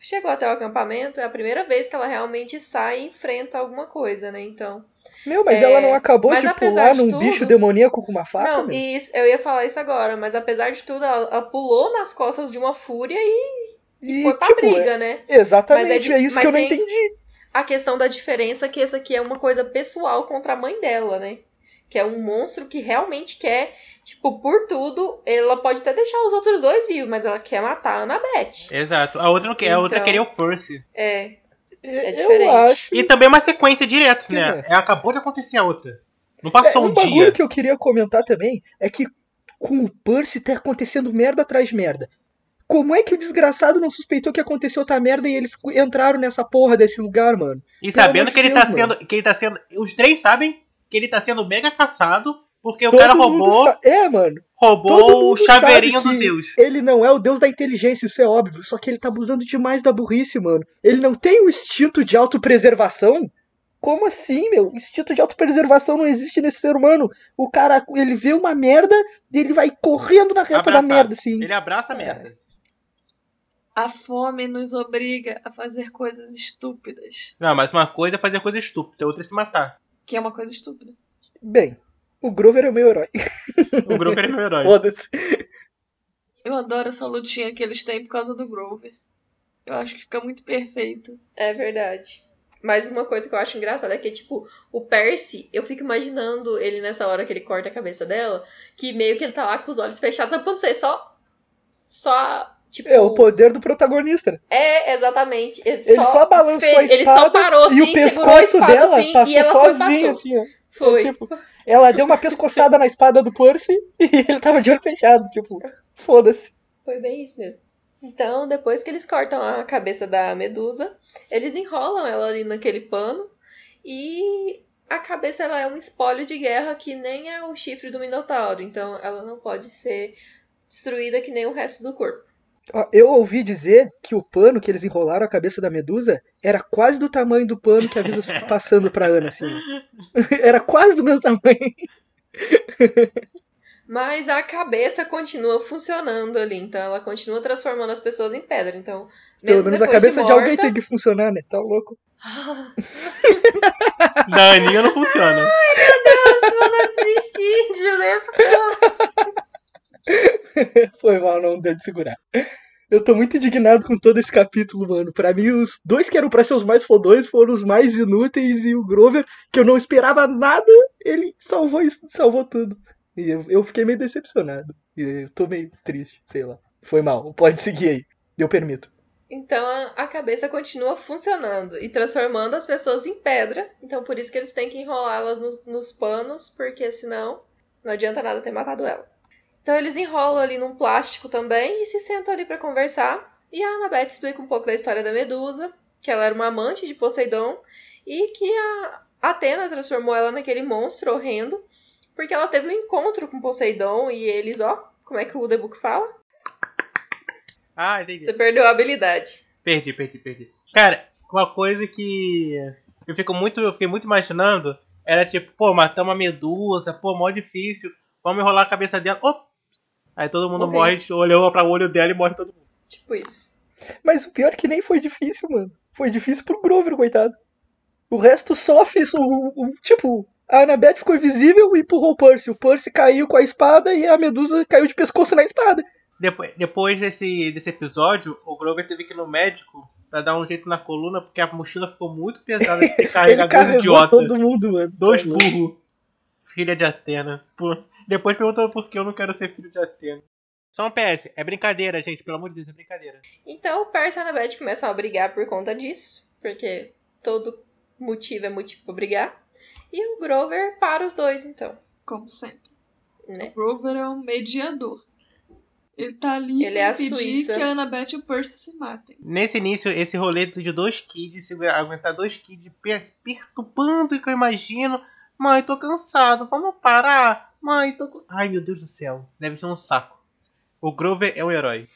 Chegou até o acampamento, é a primeira vez que ela realmente sai e enfrenta alguma coisa, né? Então. Meu, mas É, ela não acabou mas de pular de num tudo- bicho demoníaco com uma faca? Não, isso, eu ia falar isso agora, mas apesar de tudo, ela, ela pulou nas costas de uma fúria e E, foi pra tipo, briga, é- né? Exatamente, Mas é é isso mas que eu não entendi. A questão da diferença é que essa aqui é uma coisa pessoal contra a mãe dela, né? Que é um monstro que realmente quer, tipo, por tudo, ela pode até deixar os outros dois vivos, mas ela quer matar a Annabeth. Exato. A outra não quer, a outra Então- queria o Percy. É, É eu diferente. acho. E também é uma sequência direto, Que né? é? É, acabou de acontecer a outra. Não É, passou um um bagulho dia. que eu queria comentar também é que com o Percy tá acontecendo merda atrás de merda. Como é que o desgraçado não suspeitou que aconteceu outra merda e eles entraram nessa porra desse lugar, mano? E Pelo sabendo que ele tá Deus, sendo. Que ele tá sendo. Os três sabem que ele tá sendo mega caçado porque o Todo cara roubou, É, mano. roubou o chaveirinho dos que Zeus. Ele não é o deus da inteligência, isso é óbvio. Só que ele tá abusando demais da burrice, mano. Ele não tem o instinto de autopreservação? Como assim, meu? Instinto de autopreservação não existe nesse ser humano. O cara, ele vê uma merda e ele vai correndo na reta da merda, assim. Ele abraça a É. A fome nos obriga a fazer coisas estúpidas. Não, mas uma coisa é fazer coisa estúpida, outra é se matar. Que é uma coisa estúpida. Bem, o Grover é o meu herói. O grupo é meu herói. Foda-se. Eu adoro essa lutinha que eles têm por causa do Grover. Eu acho que fica muito perfeito. É verdade. Mas uma coisa que eu acho engraçada é que, tipo, o Percy, eu fico imaginando ele nessa hora que ele corta a cabeça dela, que meio que ele tá lá com os olhos fechados. Sabe quando você só. Só. Tipo, É o poder do protagonista. né? É, exatamente. Ele, Ele só balançou esfe- a Ele só espada parou assim, e o pescoço espada, dela assim, passou sozinho, assim, ó. Foi. Tipo, ela deu uma pescoçada na espada do Percy e ele tava de olho fechado, tipo, foda-se. Foi bem isso mesmo. Então, depois que eles cortam a cabeça da Medusa, eles enrolam ela ali naquele pano e a cabeça ela é um espólio de guerra que nem é o chifre do Minotauro, então ela não pode ser destruída que nem o resto do corpo. Eu ouvi dizer que o pano que eles enrolaram a cabeça da Medusa era quase do tamanho do pano que a Visa passando pra Ana, assim. Era quase do mesmo tamanho. Mas a cabeça continua funcionando ali, então ela continua transformando as pessoas em pedra. Então, Pelo mesmo menos a cabeça de, de, alguém morta- tem que funcionar, né? Tá louco. Da Aninha não funciona. Eu não desisti de ler essa porra. Foi mal, não deu de segurar. Eu tô muito indignado com todo esse capítulo, mano. Pra mim, os dois que eram pra ser os mais fodões foram os mais inúteis e o Grover, que eu não esperava nada, ele salvou isso, salvou tudo. E eu, eu fiquei meio decepcionado. E eu tô meio triste, sei lá. Foi mal, pode seguir aí. Eu permito. Então a- a cabeça continua funcionando e transformando as pessoas em pedra. Então por isso que eles têm que enrolá-las nos, nos panos, porque senão não adianta nada ter matado ela. Então eles enrolam ali num plástico também e se sentam ali pra conversar. E a Annabeth explica um pouco da história da Medusa, que ela era uma amante de Poseidon e que a Atena transformou ela naquele monstro horrendo, porque ela teve um encontro com Poseidon e eles, ó, como é que o The Book fala? Ah, entendi. Você perdeu a habilidade. Perdi, perdi, perdi. Cara, uma coisa que eu fico muito, eu fiquei muito imaginando era tipo, pô, matamos uma medusa, pô, mó difícil, vamos enrolar a cabeça dela. Op! Aí todo mundo Morreu. morre, olhou pra olho dela e morre todo mundo. Tipo isso. Mas o pior é que nem foi difícil, mano. Foi difícil pro Grover, coitado. O resto sofre, isso, o, o- tipo, a Annabeth ficou invisível e empurrou o Percy. O Percy caiu com a espada e a Medusa caiu de pescoço na espada. Depois, depois desse, desse episódio, o Grover teve que ir no médico pra dar um jeito na coluna, porque a mochila ficou muito pesada de carregado dois idiotas. todo mundo, mano. Dois Tá burros. Filha de Atena. Pô. Depois perguntou por que eu não quero ser filho de Atena. Só um PS, é brincadeira, gente, pelo amor de Deus, é brincadeira. Então o Percy e a Annabeth começam a brigar por conta disso, porque todo motivo é motivo pra brigar. E o Grover para os dois, então, Como sempre. né? O Grover é um mediador. Ele tá ali Ele pra é a impedir que a Annabeth e o Percy se matem. Nesse início, esse rolê de dois kids, aguentar dois kids per- perturbando o que eu imagino. Mãe, tô cansado, vamos parar. Mãe, tô. com-" Ai meu Deus do céu, deve ser um saco. O Grover é um herói.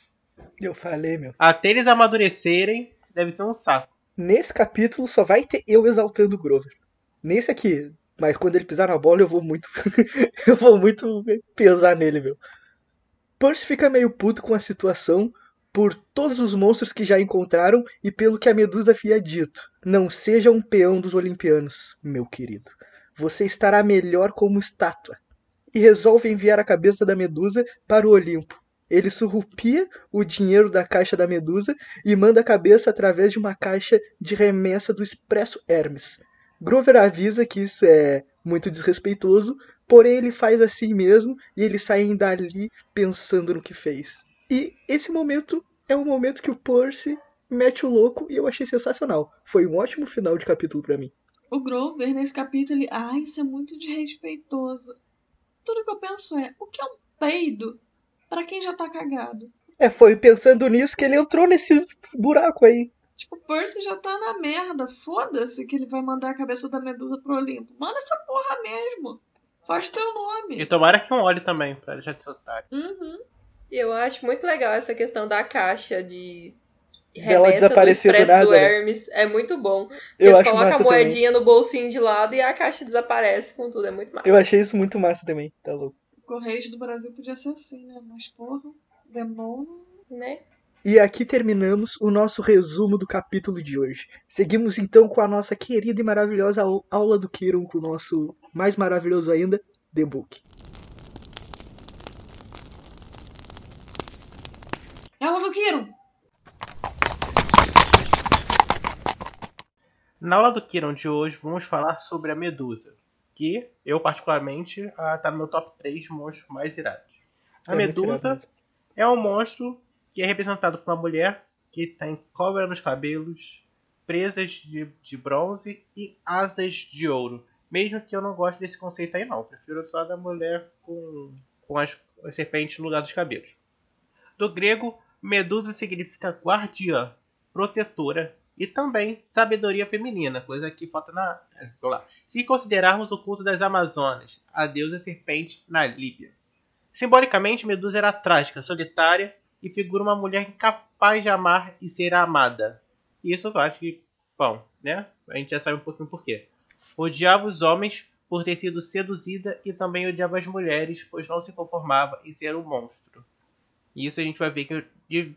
Eu falei, meu. Até eles amadurecerem, deve ser um saco. Nesse capítulo só vai ter eu exaltando o Grover. Nesse aqui. Mas quando ele pisar na bola, eu vou muito. eu vou muito pesar nele, meu. Percy fica meio puto com a situação por todos os monstros que já encontraram e pelo que a Medusa havia dito. Não seja um peão dos Olimpianos, meu querido. Você estará melhor como estátua. E resolve enviar a cabeça da Medusa para o Olimpo. Ele surrupia o dinheiro da caixa da Medusa e manda a cabeça através de uma caixa de remessa do Expresso Hermes. Grover avisa que isso é muito desrespeitoso, porém ele faz assim mesmo e eles saem dali pensando no que fez. E esse momento é um momento que o Percy mete o louco e eu achei sensacional. Foi um ótimo final de capítulo pra mim. O Grover, nesse capítulo, ele. Ah, isso é muito desrespeitoso. Tudo que eu penso é: o que é um peido pra quem já tá cagado? É, foi pensando nisso que ele entrou nesse buraco aí. Tipo, o Percy já tá na merda. Foda-se que ele vai mandar a cabeça da Medusa pro Olimpo. Manda essa porra mesmo. Faz teu E nome. tomara que um olhe também, pra deixar de soltar. Uhum. E eu acho muito legal essa questão da caixa de Dela remessa do desaparecer do nada? Hermes. É muito bom. Eu Eles colocam a massa também. moedinha no bolsinho de lado e a caixa desaparece com tudo. É muito massa. Eu achei isso muito massa também, tá louco. Correios do Brasil podia ser assim, né? Mas porra, demora. Né? E aqui terminamos o nosso resumo do capítulo de hoje. Seguimos então com a nossa querida e maravilhosa au- aula do Kiron, com o nosso mais maravilhoso ainda, The Book. Ela do Kiron! Na aula do Kiron de hoje vamos falar sobre a Medusa, que eu particularmente está no meu top 3 de monstros mais irados. A É Medusa é um monstro que é representado por uma mulher que tem cobra nos cabelos, presas de, de bronze e asas de ouro. Mesmo que eu não goste desse conceito aí não, eu prefiro só da mulher com, com as, as serpentes no lugar dos cabelos. Do grego, Medusa significa guardiã, protetora e também sabedoria feminina, coisa que falta na. Se considerarmos o culto das Amazonas, a deusa serpente na Líbia. Simbolicamente, Medusa era trágica, solitária e figura uma mulher incapaz de amar e ser amada. Isso eu acho que, bom, né? A gente já sabe um pouquinho por quê. Odiava os homens por ter sido seduzida e também odiava as mulheres, pois não se conformava em ser um monstro. E isso a gente vai ver que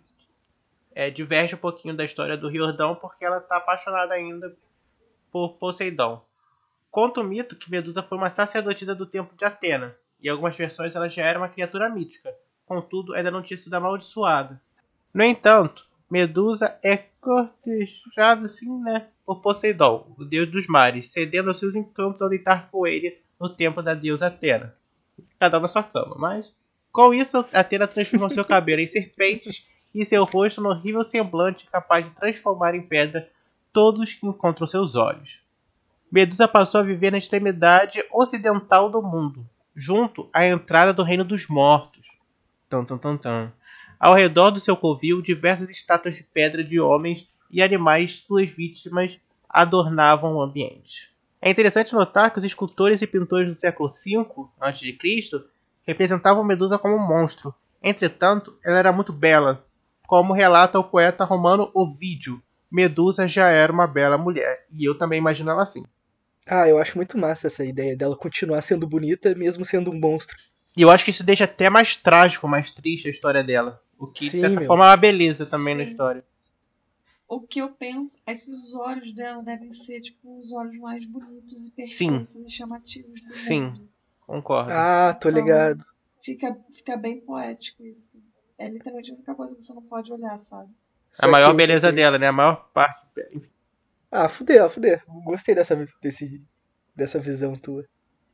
é, diverge um pouquinho da história do Riordão, porque ela está apaixonada ainda por Poseidon. Conta o mito que Medusa foi uma sacerdotisa do templo de Atena, e em algumas versões ela já era uma criatura mítica, contudo ainda não tinha sido amaldiçoada. No entanto, Medusa é cortejada assim, né, por Poseidon, o deus dos mares, cedendo aos seus encantos ao deitar com ele no templo da deusa Atena. Cada um na sua cama, mas com isso Atena transformou seu cabelo em serpentes e seu rosto no horrível semblante capaz de transformar em pedra todos que encontram seus olhos. Medusa passou a viver na extremidade ocidental do mundo, junto à entrada do reino dos mortos. Tum, tum, tum, tum. Ao redor do seu covil, diversas estátuas de pedra de homens e animais, suas vítimas, adornavam o ambiente. É interessante notar que os escultores e pintores do século V a.C. representavam Medusa como um monstro. Entretanto, ela era muito bela. Como relata o poeta romano Ovídio, Medusa já era uma bela mulher, e eu também imagino ela assim. Ah, eu acho muito massa essa ideia dela continuar sendo bonita, mesmo sendo um monstro. E eu acho que isso deixa até mais trágico, mais triste a história dela. O que, de Sim, certa meu. forma, é uma beleza também na Sim. história. O que eu penso é que os olhos dela devem ser, tipo, os olhos mais bonitos e perfeitos e chamativos do Sim. mundo. Concordo. Ah, tô Então, ligado. Fica, fica bem poético isso. É literalmente a única coisa que você não pode olhar, sabe? a maior beleza dela, né? A maior parte. Ah, fudeu, fudeu. Gostei dessa, desse, dessa visão tua.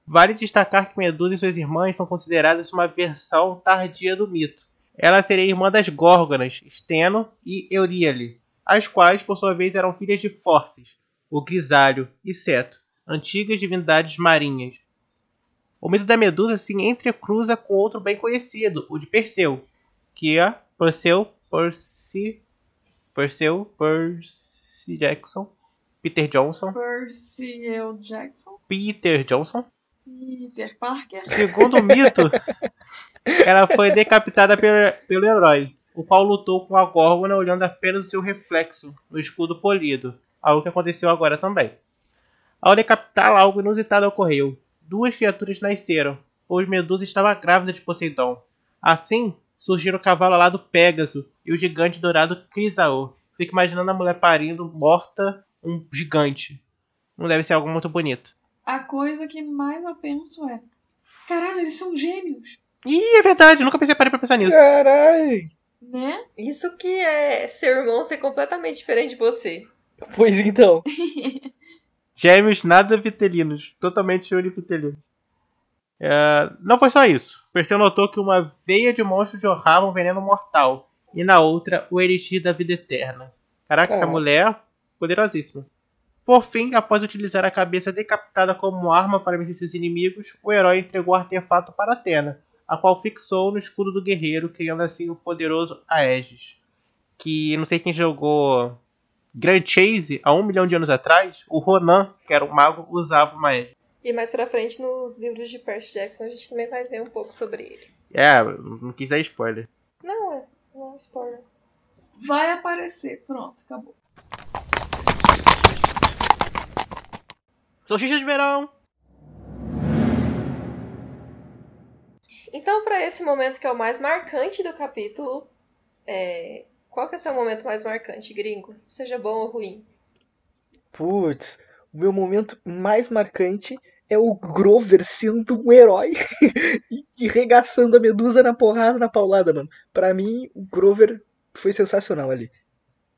Vale destacar que Medusa e suas irmãs são consideradas uma versão tardia do mito. Ela seria irmã das Górgonas, Steno e Euríale, as quais, por sua vez, eram filhas de Forces, o Grisalho e Seto, antigas divindades marinhas. O mito da Medusa se entrecruza com outro bem conhecido, o de Perseu, que é Perseu, Percy, Perseu, Percy Jackson, Peter Johnson, Percy L. Jackson, Peter Johnson, Peter Parker, Segundo o mito, ela foi decapitada pelo, pelo herói, o qual lutou com a Górgona olhando apenas o seu reflexo no escudo polido, algo que aconteceu agora também. Ao decapitá-la, algo inusitado ocorreu. Duas criaturas nasceram, pois Medusa estava grávida de Poseidon. Assim, surgiram o cavalo alado Pégaso e o gigante dourado Crisaor. Fico imaginando a mulher parindo, morta, um gigante. Não deve ser algo muito bonito. a coisa que mais eu penso é: caralho, eles são gêmeos, Ih, é verdade, nunca pensei parei pra pensar nisso. Caralho! né? Isso que é seu irmão ser completamente diferente de você. Pois então. Gêmeos nada vitelinos, totalmente univitelinos. É, não foi só isso. Perseu notou que uma veia de monstro jorrava um veneno mortal, e na outra o elixir da vida eterna. Caraca, essa Caraca. mulher poderosíssima. Por fim, após utilizar a cabeça decapitada como arma para vencer seus inimigos, o herói entregou o artefato para Atena, a qual fixou no escudo do guerreiro, criando assim o poderoso Aegis. Que não sei quem jogou Grand Chase há um milhão de anos atrás, o Ronan, que era um mago, usava uma Aegis. E mais pra frente, nos livros de Percy Jackson, a gente também vai ver um pouco sobre ele. É, não quis dar spoiler. Não é, não é um spoiler. Vai aparecer, pronto, acabou. Solstício de verão! Então, pra esse momento que é o mais marcante do capítulo, é... qual que é o seu momento mais marcante, gringo? Seja bom ou ruim. Putz, o meu momento mais marcante é o Grover sendo um herói e- regaçando a Medusa na porrada, na paulada, mano. Pra mim, o Grover foi sensacional ali.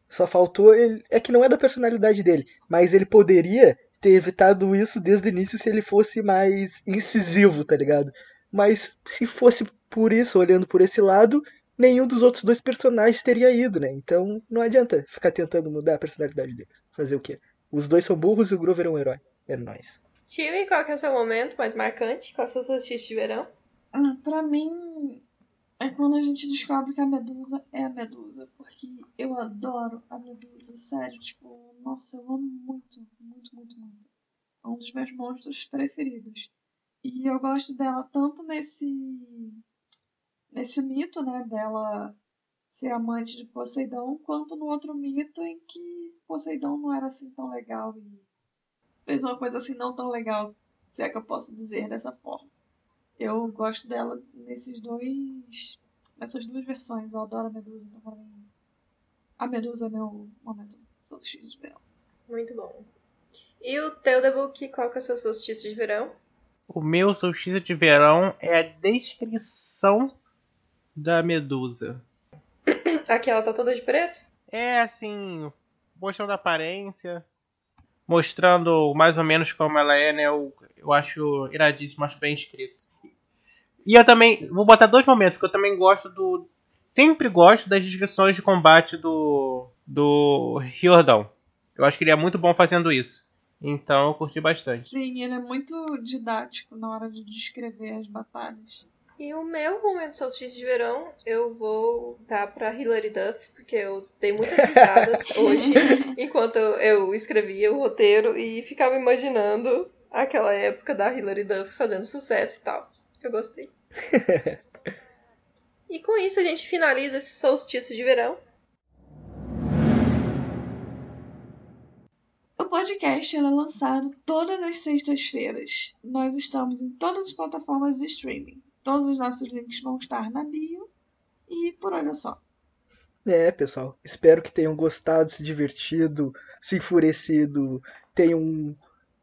Só faltou ele. É que não é da personalidade dele, mas ele poderia ter evitado isso desde o início se ele fosse mais incisivo, tá ligado? Mas se fosse por isso, olhando por esse lado, nenhum dos outros dois personagens teria ido, né? Então não adianta ficar tentando mudar a personalidade deles. Fazer o quê? Os dois são burros e o Grover é um herói. É nóis. Tio, qual que é o seu momento mais marcante? Qual é o seu solstício de verão? Ah, pra mim, é quando a gente descobre que a Medusa é a Medusa. Porque eu adoro a Medusa, sério. Tipo, nossa, eu amo muito, muito, muito, muito. É um dos meus monstros preferidos. E eu gosto dela tanto nesse. nesse mito, né? Dela ser amante de Poseidon, quanto no outro mito em que Poseidon não era assim tão legal e fez uma coisa assim não tão legal, se é que eu posso dizer dessa forma. Eu gosto dela nesses dois. nessas duas versões. Eu adoro a Medusa, então pra mim. A Medusa é meu momento solstício de verão. Muito bom. E o teu qual que é o seu solstício de verão? O meu solstício de verão é a descrição da Medusa. Aqui ela tá toda de preto? É assim, mostrando a aparência, mostrando mais ou menos como ela é, né? Eu, eu acho iradíssimo, acho bem escrito. E eu também vou botar dois momentos que eu também gosto do sempre gosto das descrições de combate do do Riordão. Eu acho que ele é muito bom fazendo isso. Então eu curti bastante. Sim, ele é muito didático na hora de descrever as batalhas. E o meu momento solstício de verão, eu vou dar pra Hilary Duff, porque eu dei muitas risadas hoje, enquanto eu escrevia o roteiro e ficava imaginando aquela época da Hilary Duff fazendo sucesso e tal. Eu gostei. e com isso a gente finaliza esse solstício de verão. O podcast é lançado todas as sextas-feiras. Nós estamos em todas as plataformas de streaming. Todos os nossos links vão estar na bio. E por hoje é só. É, pessoal. Espero que tenham gostado, se divertido, se enfurecido, tenham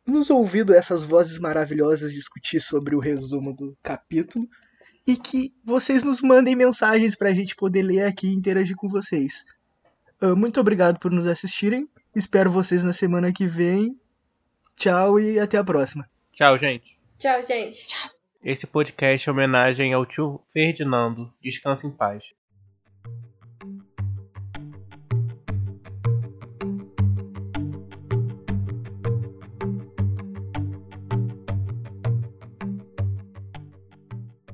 nos ouvido essas vozes maravilhosas discutir sobre o resumo do capítulo e que vocês nos mandem mensagens para a gente poder ler aqui e interagir com vocês. Uh, muito obrigado por nos assistirem. Espero vocês na semana que vem. Tchau e até a próxima. Tchau, gente. Tchau, gente. Esse podcast é homenagem ao tio Ferdinando. Descanse em paz.